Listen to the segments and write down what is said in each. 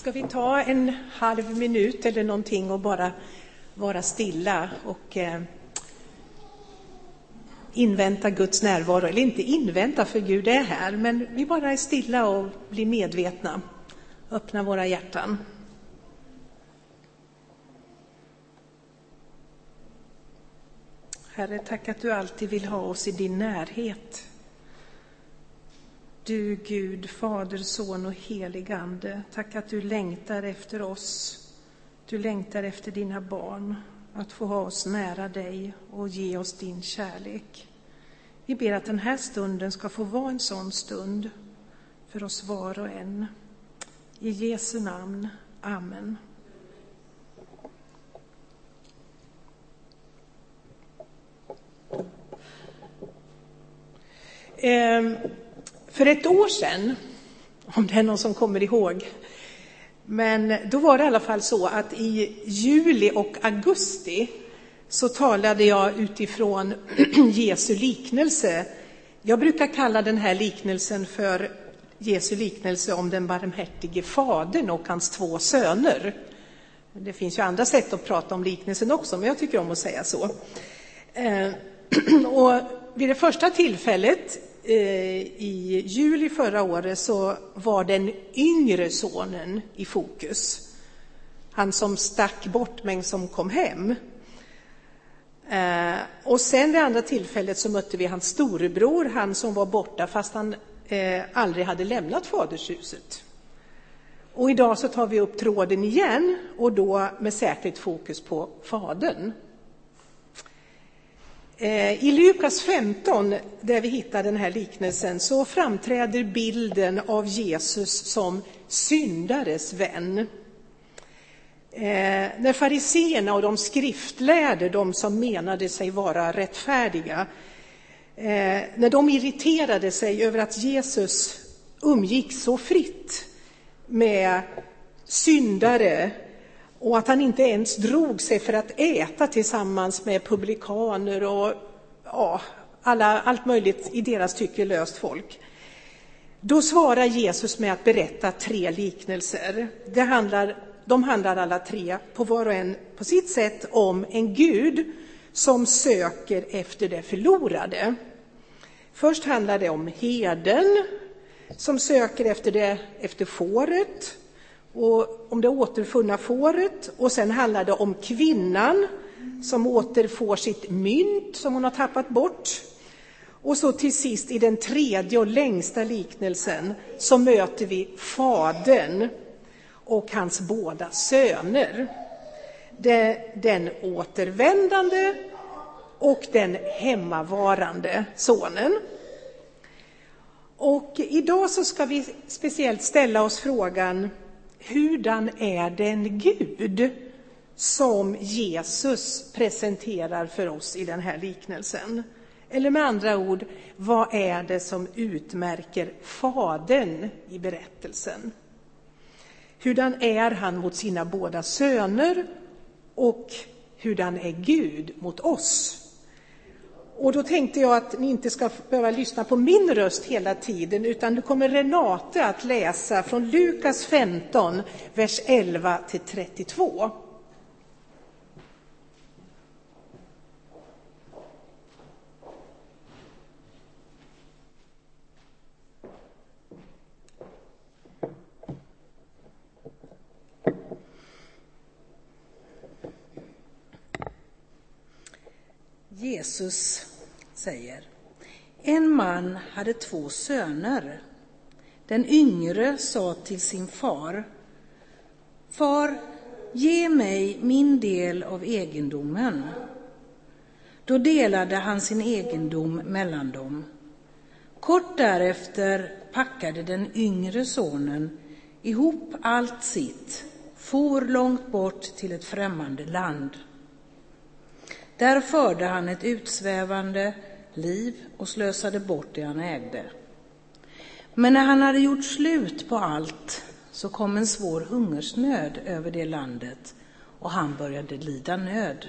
Ska vi ta en halv minut eller någonting och bara vara stilla och eh, invänta Guds närvaro? Eller inte invänta, för Gud är här, men vi bara är stilla och blir medvetna. Öppna våra hjärtan. Herre, tack att du alltid vill ha oss i din närhet. Du Gud, Fader, Son och helig Ande, tack att du längtar efter oss. Du längtar efter dina barn, att få ha oss nära dig och ge oss din kärlek. Vi ber att den här stunden ska få vara en sån stund för oss var och en. I Jesu namn. Amen. Eh, för ett år sedan, om det är någon som kommer ihåg, men då var det i alla fall så att i juli och augusti så talade jag utifrån Jesu liknelse. Jag brukar kalla den här liknelsen för Jesu liknelse om den barmhärtige fadern och hans två söner. Det finns ju andra sätt att prata om liknelsen också, men jag tycker om att säga så. Eh, och vid det första tillfället Eh, i juli förra året så var den yngre sonen i fokus. Han som stack bort men som kom hem. Eh, och sen vid andra tillfället så mötte vi hans storebror, han som var borta fast han eh, aldrig hade lämnat fadershuset. Och idag så tar vi upp tråden igen och då med särskilt fokus på fadern. Eh, I Lukas 15, där vi hittar den här liknelsen, så framträder bilden av Jesus som syndares vän. Eh, när fariseerna och de skriftlärde, de som menade sig vara rättfärdiga, eh, när de irriterade sig över att Jesus umgick så fritt med syndare och att han inte ens drog sig för att äta tillsammans med publikaner och ja, alla, allt möjligt i deras tycke löst folk. Då svarar Jesus med att berätta tre liknelser. Det handlar, de handlar alla tre, på var och en på sitt sätt, om en Gud som söker efter det förlorade. Först handlar det om heden som söker efter, det, efter fåret och om det återfunna fåret och sen handlar det om kvinnan som återfår sitt mynt som hon har tappat bort. Och så till sist i den tredje och längsta liknelsen så möter vi fadern och hans båda söner. Den återvändande och den hemmavarande sonen. Och idag så ska vi speciellt ställa oss frågan hurdan är den Gud som Jesus presenterar för oss i den här liknelsen? Eller med andra ord, vad är det som utmärker Fadern i berättelsen? Hurdan är han mot sina båda söner och hurdan är Gud mot oss? Och då tänkte jag att ni inte ska behöva lyssna på min röst hela tiden, utan nu kommer Renate att läsa från Lukas 15, vers 11 till 32. Jesus säger En man hade två söner. Den yngre sa till sin far Far, ge mig min del av egendomen. Då delade han sin egendom mellan dem. Kort därefter packade den yngre sonen ihop allt sitt, for långt bort till ett främmande land. Där förde han ett utsvävande liv och slösade bort det han ägde. Men när han hade gjort slut på allt så kom en svår hungersnöd över det landet och han började lida nöd.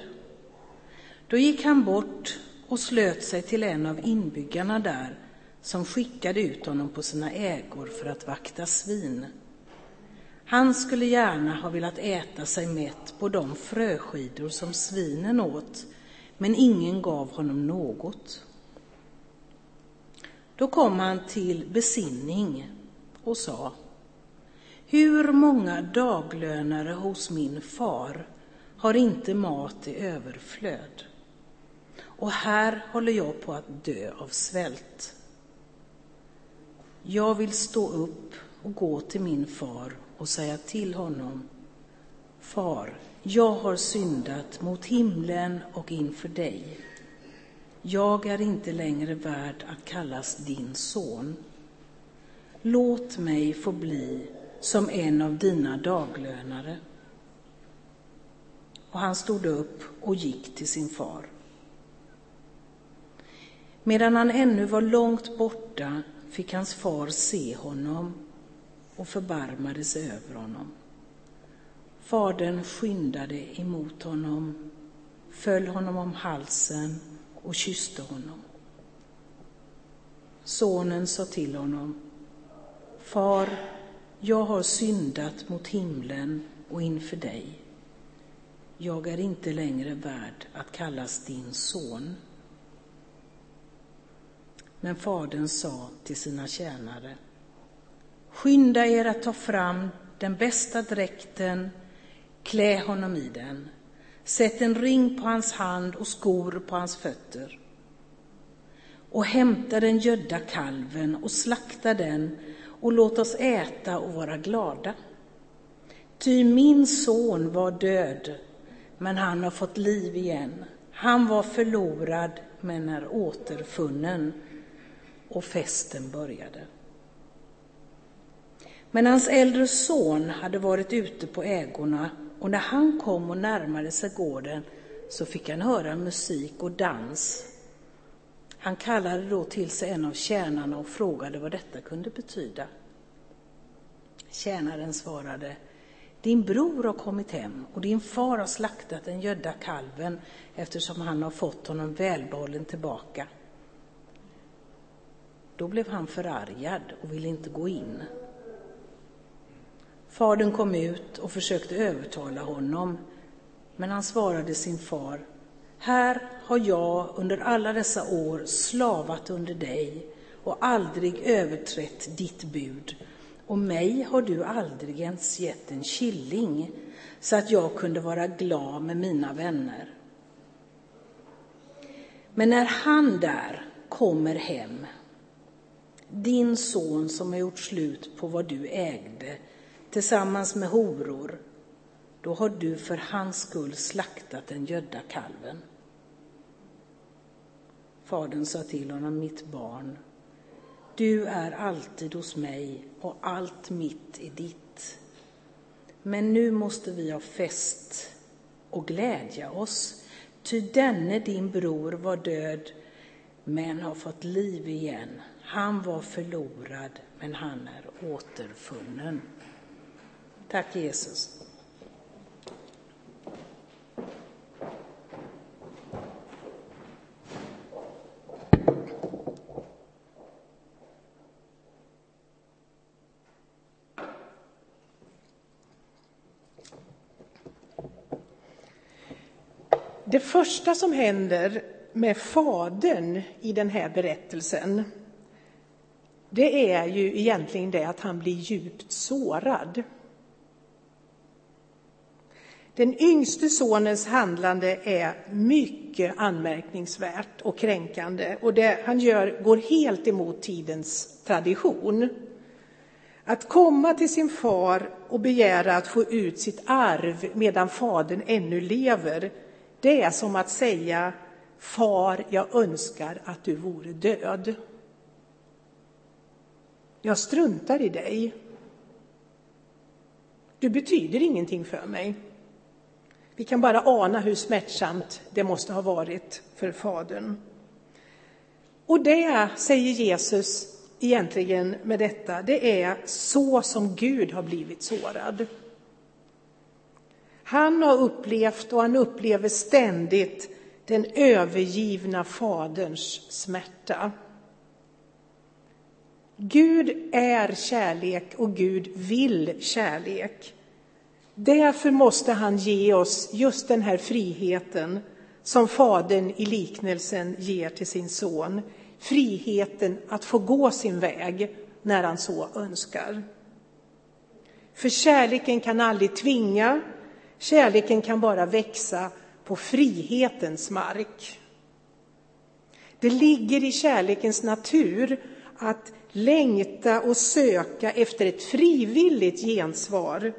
Då gick han bort och slöt sig till en av inbyggarna där som skickade ut honom på sina ägor för att vakta svin. Han skulle gärna ha velat äta sig mätt på de fröskidor som svinen åt, men ingen gav honom något. Då kom han till besinning och sa Hur många daglönare hos min far har inte mat i överflöd? Och här håller jag på att dö av svält. Jag vill stå upp och gå till min far och säga till honom Far, jag har syndat mot himlen och inför dig. Jag är inte längre värd att kallas din son. Låt mig få bli som en av dina daglönare. Och han stod upp och gick till sin far. Medan han ännu var långt borta fick hans far se honom och förbarmade sig över honom. Fadern skyndade emot honom, föll honom om halsen och kysste honom. Sonen sa till honom, Far, jag har syndat mot himlen och inför dig. Jag är inte längre värd att kallas din son. Men fadern sa till sina tjänare, skynda er att ta fram den bästa dräkten, klä honom i den, sätt en ring på hans hand och skor på hans fötter och hämta den gödda kalven och slakta den och låt oss äta och vara glada. Ty min son var död, men han har fått liv igen. Han var förlorad, men är återfunnen och festen började. Men hans äldre son hade varit ute på ägorna och när han kom och närmade sig gården så fick han höra musik och dans. Han kallade då till sig en av tjänarna och frågade vad detta kunde betyda. Tjänaren svarade, din bror har kommit hem och din far har slaktat den gödda kalven eftersom han har fått honom välbehållen tillbaka. Då blev han förargad och ville inte gå in. Fadern kom ut och försökte övertala honom, men han svarade sin far, här har jag under alla dessa år slavat under dig och aldrig överträtt ditt bud, och mig har du aldrig ens gett en killing så att jag kunde vara glad med mina vänner. Men när han där kommer hem din son som har gjort slut på vad du ägde tillsammans med horor, då har du för hans skull slaktat den gödda kalven. Fadern sa till honom, mitt barn, du är alltid hos mig och allt mitt är ditt. Men nu måste vi ha fest och glädja oss, ty denne din bror var död men har fått liv igen. Han var förlorad, men han är återfunnen. Tack Jesus. Det första som händer med fadern i den här berättelsen det är ju egentligen det att han blir djupt sårad. Den yngste sonens handlande är mycket anmärkningsvärt och kränkande och det han gör går helt emot tidens tradition. Att komma till sin far och begära att få ut sitt arv medan fadern ännu lever, det är som att säga Far, jag önskar att du vore död. Jag struntar i dig. Du betyder ingenting för mig. Vi kan bara ana hur smärtsamt det måste ha varit för fadern. Och det, säger Jesus egentligen med detta, det är så som Gud har blivit sårad. Han har upplevt och han upplever ständigt den övergivna faderns smärta. Gud är kärlek och Gud vill kärlek. Därför måste han ge oss just den här friheten som Fadern i liknelsen ger till sin son. Friheten att få gå sin väg när han så önskar. För kärleken kan aldrig tvinga, kärleken kan bara växa på frihetens mark. Det ligger i kärlekens natur att längta och söka efter ett frivilligt gensvar.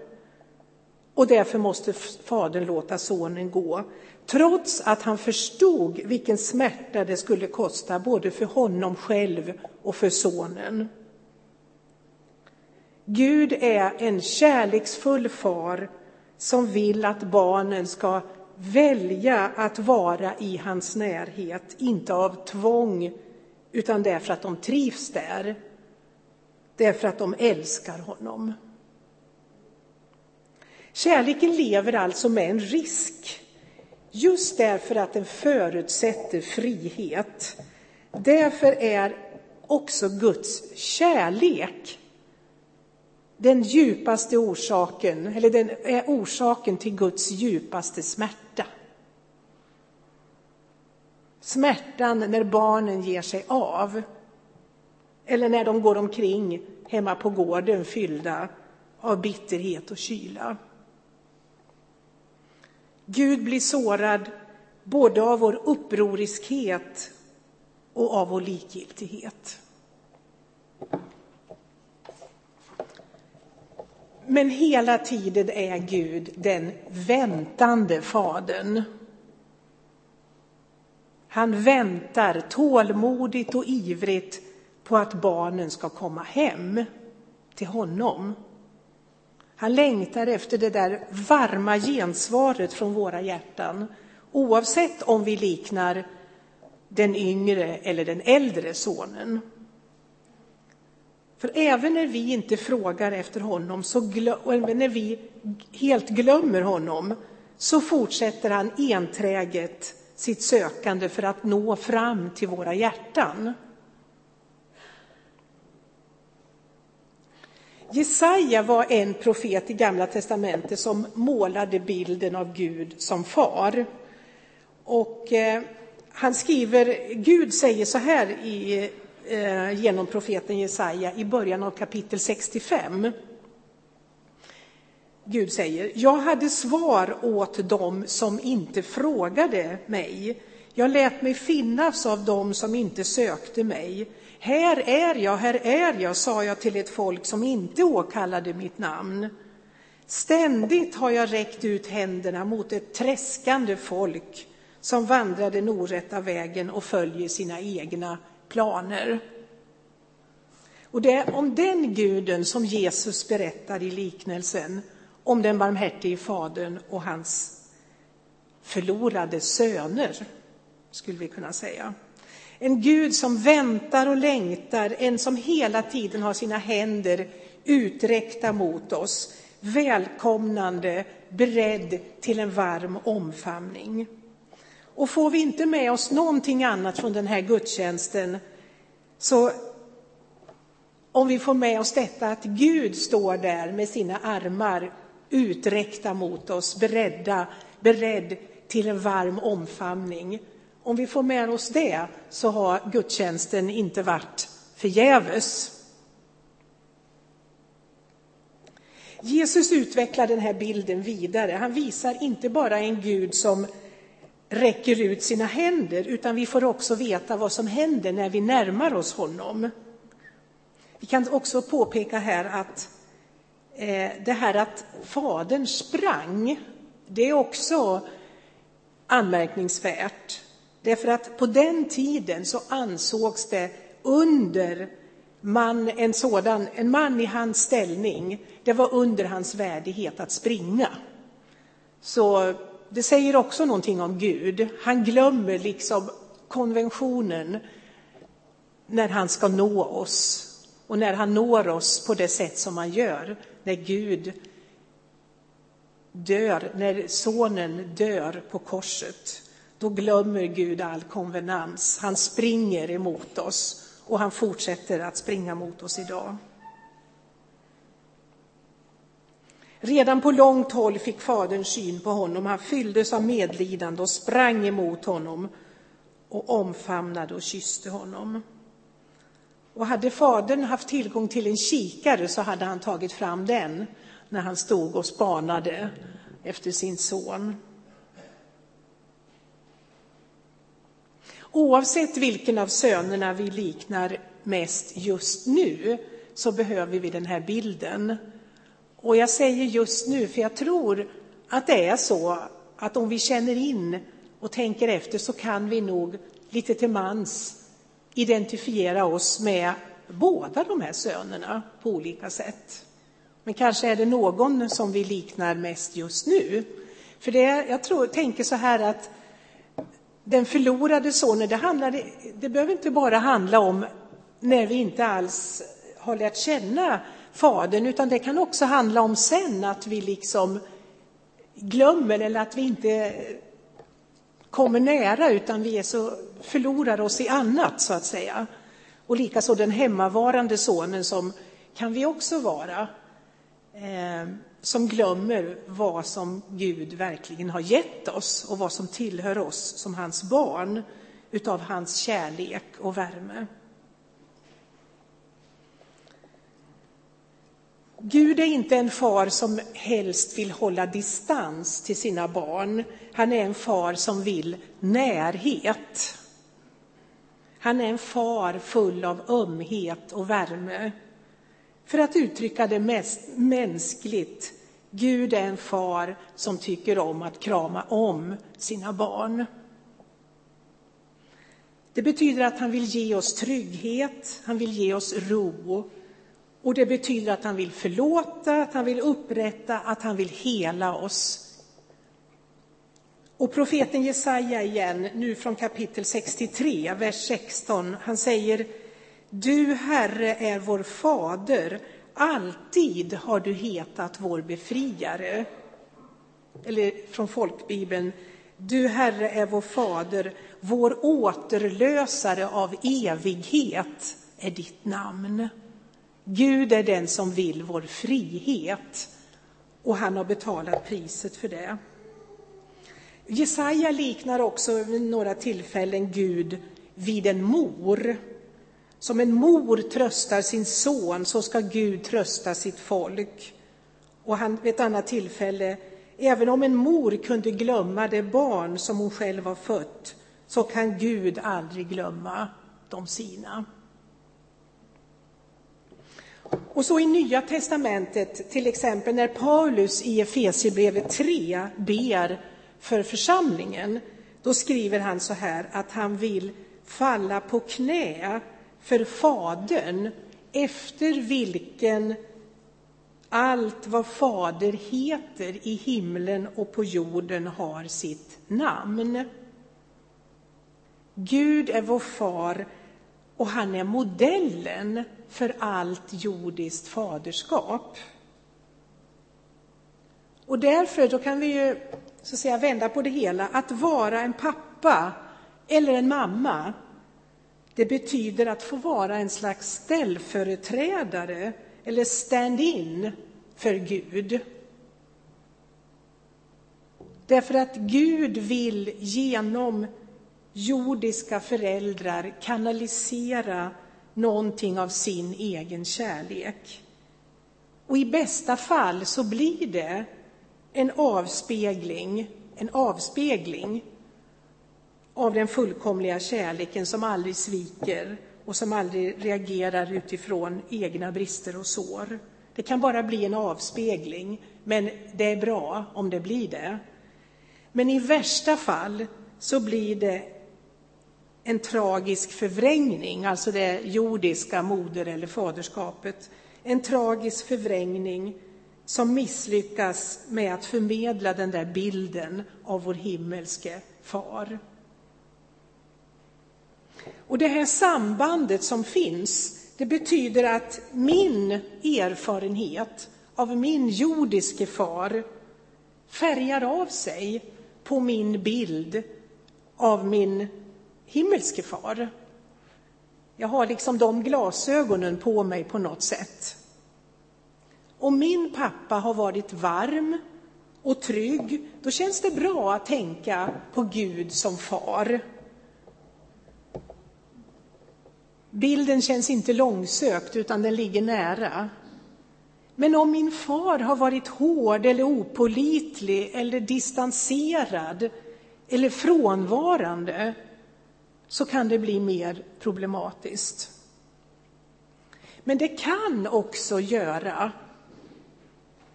Och därför måste fadern låta sonen gå, trots att han förstod vilken smärta det skulle kosta både för honom själv och för sonen. Gud är en kärleksfull far som vill att barnen ska välja att vara i hans närhet, inte av tvång utan därför att de trivs där, därför att de älskar honom. Kärleken lever alltså med en risk, just därför att den förutsätter frihet. Därför är också Guds kärlek den djupaste orsaken, eller den är orsaken till Guds djupaste smärta. Smärtan när barnen ger sig av. Eller när de går omkring hemma på gården fyllda av bitterhet och kyla. Gud blir sårad både av vår upproriskhet och av vår likgiltighet. Men hela tiden är Gud den väntande fadern. Han väntar tålmodigt och ivrigt på att barnen ska komma hem till honom. Han längtar efter det där varma gensvaret från våra hjärtan oavsett om vi liknar den yngre eller den äldre sonen. För även när vi inte frågar efter honom, så och även när vi helt glömmer honom, så fortsätter han enträget sitt sökande för att nå fram till våra hjärtan. Jesaja var en profet i Gamla testamentet som målade bilden av Gud som far. Och eh, han skriver, Gud säger så här i eh, genom profeten Jesaja i början av kapitel 65. Gud säger, jag hade svar åt dem som inte frågade mig. Jag lät mig finnas av dem som inte sökte mig. Här är jag, här är jag, sa jag till ett folk som inte åkallade mitt namn. Ständigt har jag räckt ut händerna mot ett träskande folk som vandrar den orätta vägen och följer sina egna planer. Och det är om den guden som Jesus berättar i liknelsen om den barmhärtige fadern och hans förlorade söner, skulle vi kunna säga. En Gud som väntar och längtar, en som hela tiden har sina händer uträckta mot oss, välkomnande, beredd till en varm omfamning. Och får vi inte med oss någonting annat från den här gudstjänsten, så om vi får med oss detta att Gud står där med sina armar uträckta mot oss, beredda, beredd till en varm omfamning. Om vi får med oss det så har gudstjänsten inte varit förgäves. Jesus utvecklar den här bilden vidare. Han visar inte bara en Gud som räcker ut sina händer, utan vi får också veta vad som händer när vi närmar oss honom. Vi kan också påpeka här att eh, det här att fadern sprang, det är också anmärkningsvärt. Därför att på den tiden så ansågs det under man, en, sådan, en man i hans ställning, det var under hans värdighet att springa. Så det säger också någonting om Gud. Han glömmer liksom konventionen när han ska nå oss och när han når oss på det sätt som han gör, när Gud dör, när sonen dör på korset, då glömmer Gud all konvenans. Han springer emot oss och han fortsätter att springa mot oss idag. Redan på långt håll fick fadern syn på honom. Han fylldes av medlidande och sprang emot honom och omfamnade och kysste honom. Och hade fadern haft tillgång till en kikare så hade han tagit fram den när han stod och spanade efter sin son. Oavsett vilken av sönerna vi liknar mest just nu så behöver vi den här bilden. Och jag säger just nu för jag tror att det är så att om vi känner in och tänker efter så kan vi nog lite till mans identifiera oss med båda de här sönerna på olika sätt. Men kanske är det någon som vi liknar mest just nu. För det, jag tror, tänker så här att den förlorade sonen, det, handlade, det behöver inte bara handla om när vi inte alls har lärt känna Fadern, utan det kan också handla om sen att vi liksom glömmer eller att vi inte kommer nära utan vi är så förlorar oss i annat så att säga. Och likaså den hemmavarande sonen som kan vi också vara. Eh, som glömmer vad som Gud verkligen har gett oss och vad som tillhör oss som hans barn utav hans kärlek och värme. Gud är inte en far som helst vill hålla distans till sina barn. Han är en far som vill närhet. Han är en far full av ömhet och värme. För att uttrycka det mest mänskligt, Gud är en far som tycker om att krama om sina barn. Det betyder att han vill ge oss trygghet, han vill ge oss ro. Och det betyder att han vill förlåta, att han vill upprätta, att han vill hela oss. Och profeten Jesaja igen, nu från kapitel 63, vers 16, han säger du, Herre, är vår fader, alltid har du hetat vår befriare. Eller från folkbibeln, Du, Herre, är vår fader, vår återlösare av evighet är ditt namn. Gud är den som vill vår frihet och han har betalat priset för det. Jesaja liknar också vid några tillfällen Gud vid en mor. Som en mor tröstar sin son, så ska Gud trösta sitt folk. Och han, vid ett annat tillfälle, även om en mor kunde glömma det barn som hon själv har fött, så kan Gud aldrig glömma de sina. Och så i Nya testamentet, till exempel när Paulus i Efesierbrevet 3 ber för församlingen, då skriver han så här att han vill falla på knä för Fadern efter vilken allt vad Fader heter i himlen och på jorden har sitt namn. Gud är vår far och han är modellen för allt jordiskt faderskap. Och därför då kan vi ju så att säga, vända på det hela. Att vara en pappa eller en mamma, det betyder att få vara en slags ställföreträdare eller stand-in för Gud. Därför att Gud vill genom jordiska föräldrar kanalisera någonting av sin egen kärlek. Och i bästa fall så blir det en avspegling, en avspegling av den fullkomliga kärleken som aldrig sviker och som aldrig reagerar utifrån egna brister och sår. Det kan bara bli en avspegling, men det är bra om det blir det. Men i värsta fall så blir det en tragisk förvrängning, alltså det jordiska moder eller faderskapet. En tragisk förvrängning som misslyckas med att förmedla den där bilden av vår himmelske far. Och det här sambandet som finns, det betyder att min erfarenhet av min jordiske far färgar av sig på min bild av min himmelske far. Jag har liksom de glasögonen på mig på något sätt. Om min pappa har varit varm och trygg, då känns det bra att tänka på Gud som far. Bilden känns inte långsökt, utan den ligger nära. Men om min far har varit hård eller opolitlig eller distanserad eller frånvarande så kan det bli mer problematiskt. Men det kan också göra,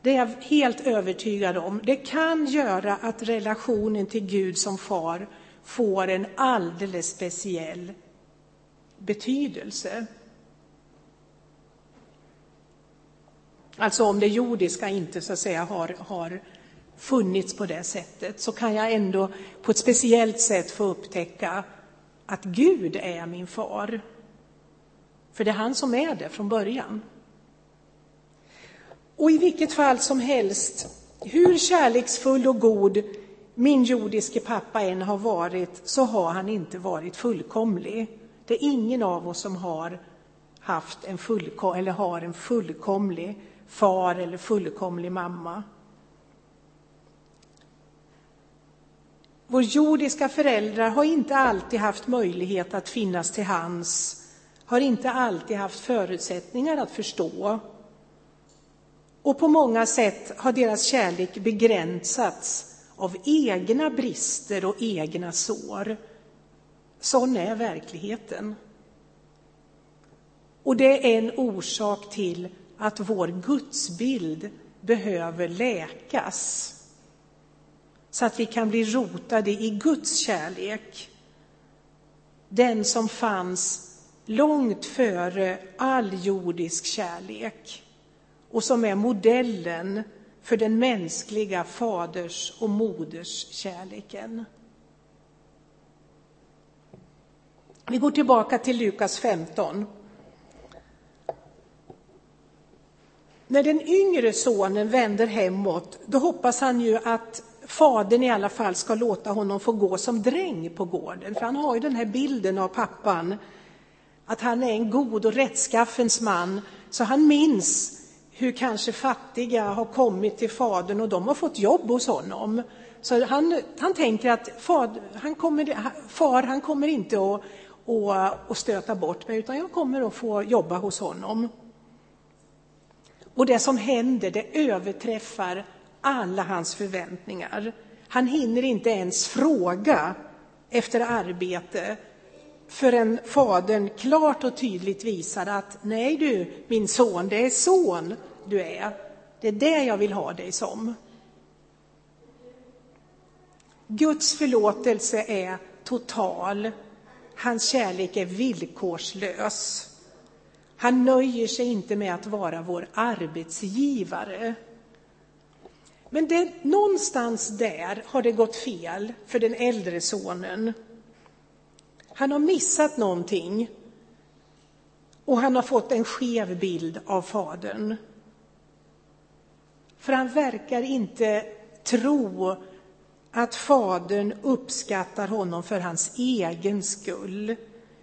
det är jag helt övertygad om, det kan göra att relationen till Gud som far får en alldeles speciell betydelse. Alltså om det jordiska inte så att säga har, har funnits på det sättet så kan jag ändå på ett speciellt sätt få upptäcka att Gud är min far. För det är han som är det från början. Och i vilket fall som helst, hur kärleksfull och god min jordiske pappa än har varit, så har han inte varit fullkomlig. Det är ingen av oss som har haft en fullkom eller har en fullkomlig far eller fullkomlig mamma. Vår jordiska föräldrar har inte alltid haft möjlighet att finnas till hands, har inte alltid haft förutsättningar att förstå. Och på många sätt har deras kärlek begränsats av egna brister och egna sår. Sån är verkligheten. Och det är en orsak till att vår gudsbild behöver läkas så att vi kan bli rotade i Guds kärlek. Den som fanns långt före all jordisk kärlek och som är modellen för den mänskliga faders och moders kärleken. Vi går tillbaka till Lukas 15. När den yngre sonen vänder hemåt, då hoppas han ju att fadern i alla fall ska låta honom få gå som dräng på gården. För han har ju den här bilden av pappan, att han är en god och rättskaffens man. Så han minns hur kanske fattiga har kommit till fadern och de har fått jobb hos honom. Så han, han tänker att far han, kommer, far, han kommer inte att, och, och stöta bort mig, utan jag kommer att få jobba hos honom. Och det som händer, det överträffar alla hans förväntningar. Han hinner inte ens fråga efter arbete förrän fadern klart och tydligt visar att nej du, min son, det är son du är. Det är det jag vill ha dig som. Guds förlåtelse är total. Hans kärlek är villkorslös. Han nöjer sig inte med att vara vår arbetsgivare. Men det, någonstans där har det gått fel för den äldre sonen. Han har missat någonting och han har fått en skev bild av fadern. För han verkar inte tro att fadern uppskattar honom för hans egen skull,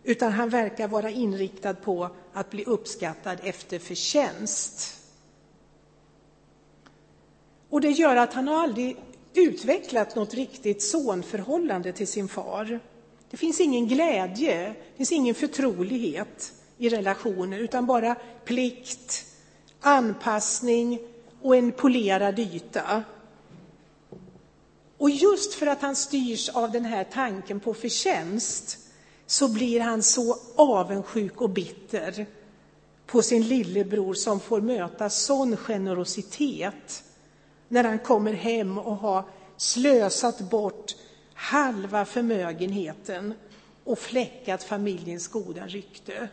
utan han verkar vara inriktad på att bli uppskattad efter förtjänst. Och det gör att han har aldrig utvecklat något riktigt sonförhållande till sin far. Det finns ingen glädje, det finns ingen förtrolighet i relationen, utan bara plikt, anpassning och en polerad yta. Och just för att han styrs av den här tanken på förtjänst så blir han så avundsjuk och bitter på sin lillebror som får möta sån generositet när han kommer hem och har slösat bort halva förmögenheten och fläckat familjens goda rykte.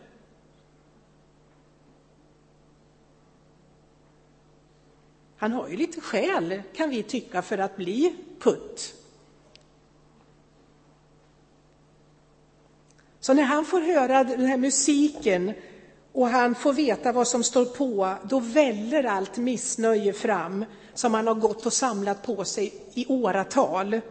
Han har ju lite skäl, kan vi tycka, för att bli putt. Så när han får höra den här musiken och han får veta vad som står på, då väller allt missnöje fram som han har gått och samlat på sig i åratal.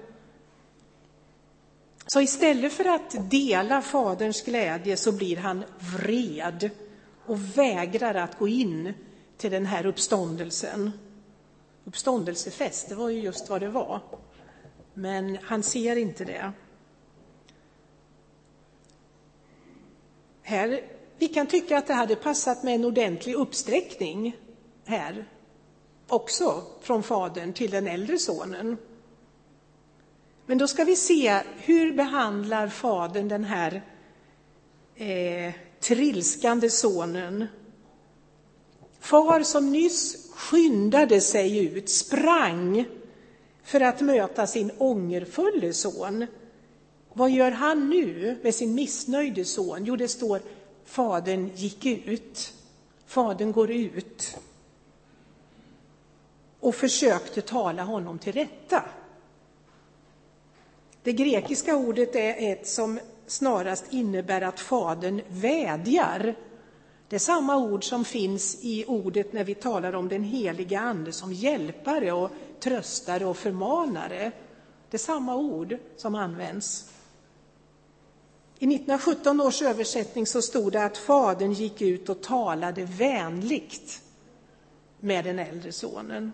Så istället för att dela faderns glädje så blir han vred och vägrar att gå in till den här uppståndelsen. Uppståndelsefest, det var ju just vad det var. Men han ser inte det. Här, vi kan tycka att det hade passat med en ordentlig uppsträckning här också från fadern till den äldre sonen. Men då ska vi se hur behandlar fadern den här eh, trilskande sonen. Far som nyss skyndade sig ut, sprang för att möta sin ångerfulle son. Vad gör han nu med sin missnöjde son? Jo, det står fadern gick ut. Fadern går ut och försökte tala honom till rätta. Det grekiska ordet är ett som snarast innebär att fadern vädjar. Det är samma ord som finns i ordet när vi talar om den heliga Ande som hjälpare och tröstare och förmanare. Det är samma ord som används. I 1917 års översättning så stod det att fadern gick ut och talade vänligt med den äldre sonen.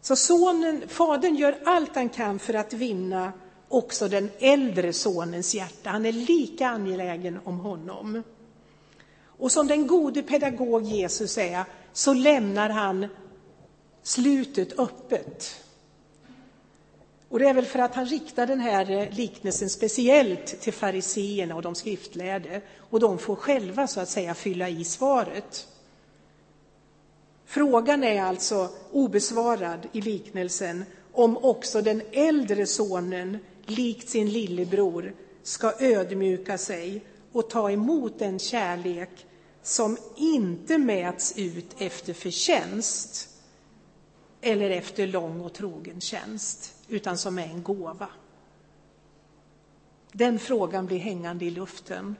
Så sonen, fadern gör allt han kan för att vinna också den äldre sonens hjärta. Han är lika angelägen om honom. Och som den gode pedagog Jesus är, så lämnar han slutet öppet. Och det är väl för att han riktar den här eh, liknelsen speciellt till fariseerna och de skriftlärde. Och de får själva så att säga fylla i svaret. Frågan är alltså obesvarad i liknelsen om också den äldre sonen, likt sin lillebror, ska ödmjuka sig och ta emot den kärlek som inte mäts ut efter förtjänst eller efter lång och trogen tjänst, utan som är en gåva. Den frågan blir hängande i luften.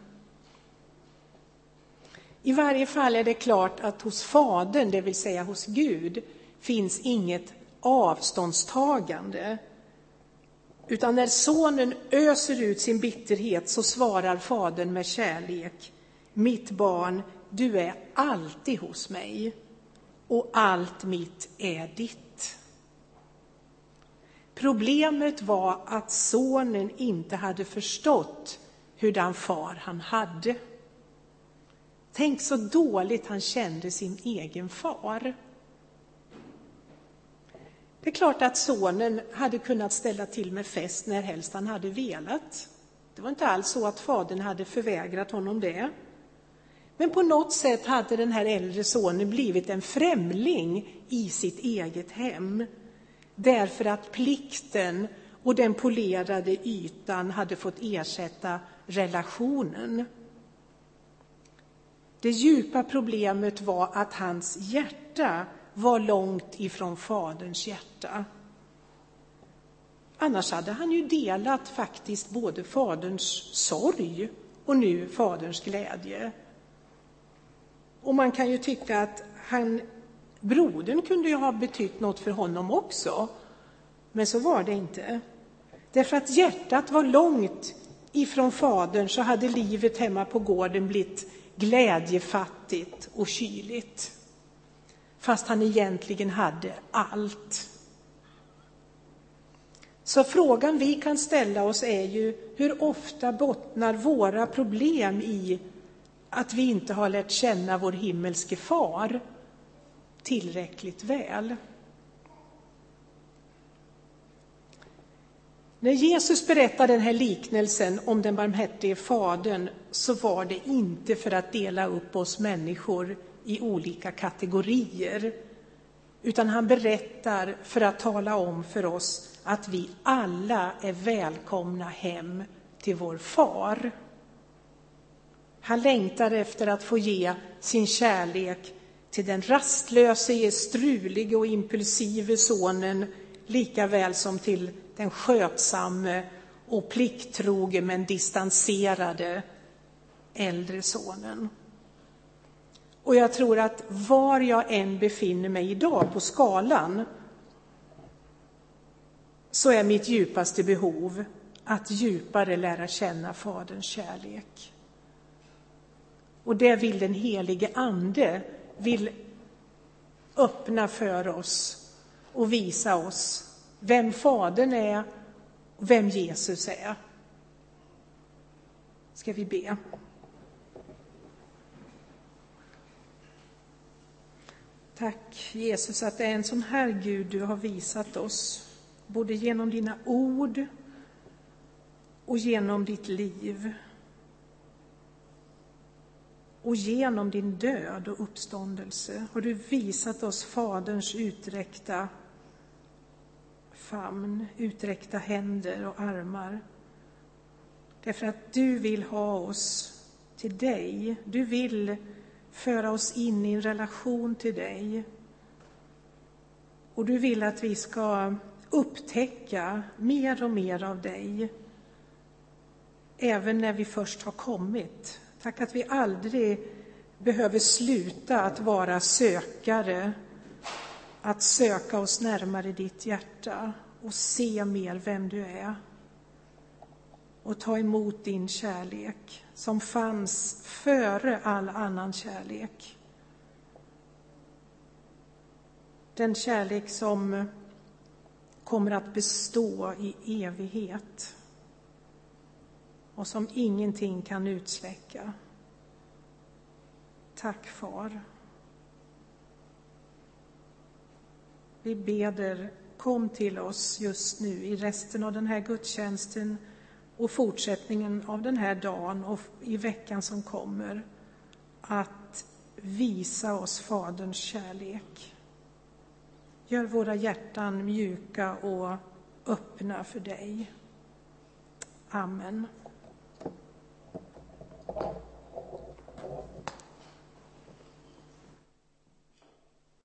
I varje fall är det klart att hos Fadern, det vill säga hos Gud, finns inget avståndstagande. Utan när sonen öser ut sin bitterhet så svarar Fadern med kärlek. Mitt barn, du är alltid hos mig och allt mitt är ditt. Problemet var att sonen inte hade förstått hurdan far han hade. Tänk så dåligt han kände sin egen far. Det är klart att sonen hade kunnat ställa till med fest när helst han hade velat. Det var inte alls så att fadern hade förvägrat honom det. Men på något sätt hade den här äldre sonen blivit en främling i sitt eget hem. Därför att plikten och den polerade ytan hade fått ersätta relationen. Det djupa problemet var att hans hjärta var långt ifrån Faderns hjärta. Annars hade han ju delat faktiskt både Faderns sorg och nu Faderns glädje. Och man kan ju tycka att han, brodern kunde ju ha betytt något för honom också. Men så var det inte. Därför att hjärtat var långt ifrån Fadern så hade livet hemma på gården blivit glädjefattigt och kyligt. Fast han egentligen hade allt. Så frågan vi kan ställa oss är ju hur ofta bottnar våra problem i att vi inte har lärt känna vår himmelske far tillräckligt väl. När Jesus berättade den här liknelsen om den barmhärtige fadern så var det inte för att dela upp oss människor i olika kategorier, utan han berättar för att tala om för oss att vi alla är välkomna hem till vår far. Han längtar efter att få ge sin kärlek till den rastlöse, strulige och impulsive sonen lika väl som till den skötsamme och plikttroge men distanserade äldre sonen. Och jag tror att var jag än befinner mig idag på skalan så är mitt djupaste behov att djupare lära känna Faderns kärlek. Och det vill den helige Ande vill öppna för oss och visa oss vem Fadern är och vem Jesus är. Ska vi be? Tack Jesus att det är en sån här Gud du har visat oss, både genom dina ord och genom ditt liv och genom din död och uppståndelse har du visat oss Faderns uträckta famn, uträckta händer och armar. Därför att du vill ha oss till dig. Du vill föra oss in i en relation till dig. Och du vill att vi ska upptäcka mer och mer av dig. Även när vi först har kommit. Tack att vi aldrig behöver sluta att vara sökare, att söka oss närmare ditt hjärta och se mer vem du är. Och ta emot din kärlek som fanns före all annan kärlek. Den kärlek som kommer att bestå i evighet och som ingenting kan utsläcka. Tack, Far. Vi beder, kom till oss just nu i resten av den här gudstjänsten och fortsättningen av den här dagen och i veckan som kommer att visa oss Faderns kärlek. Gör våra hjärtan mjuka och öppna för dig. Amen. Thank you.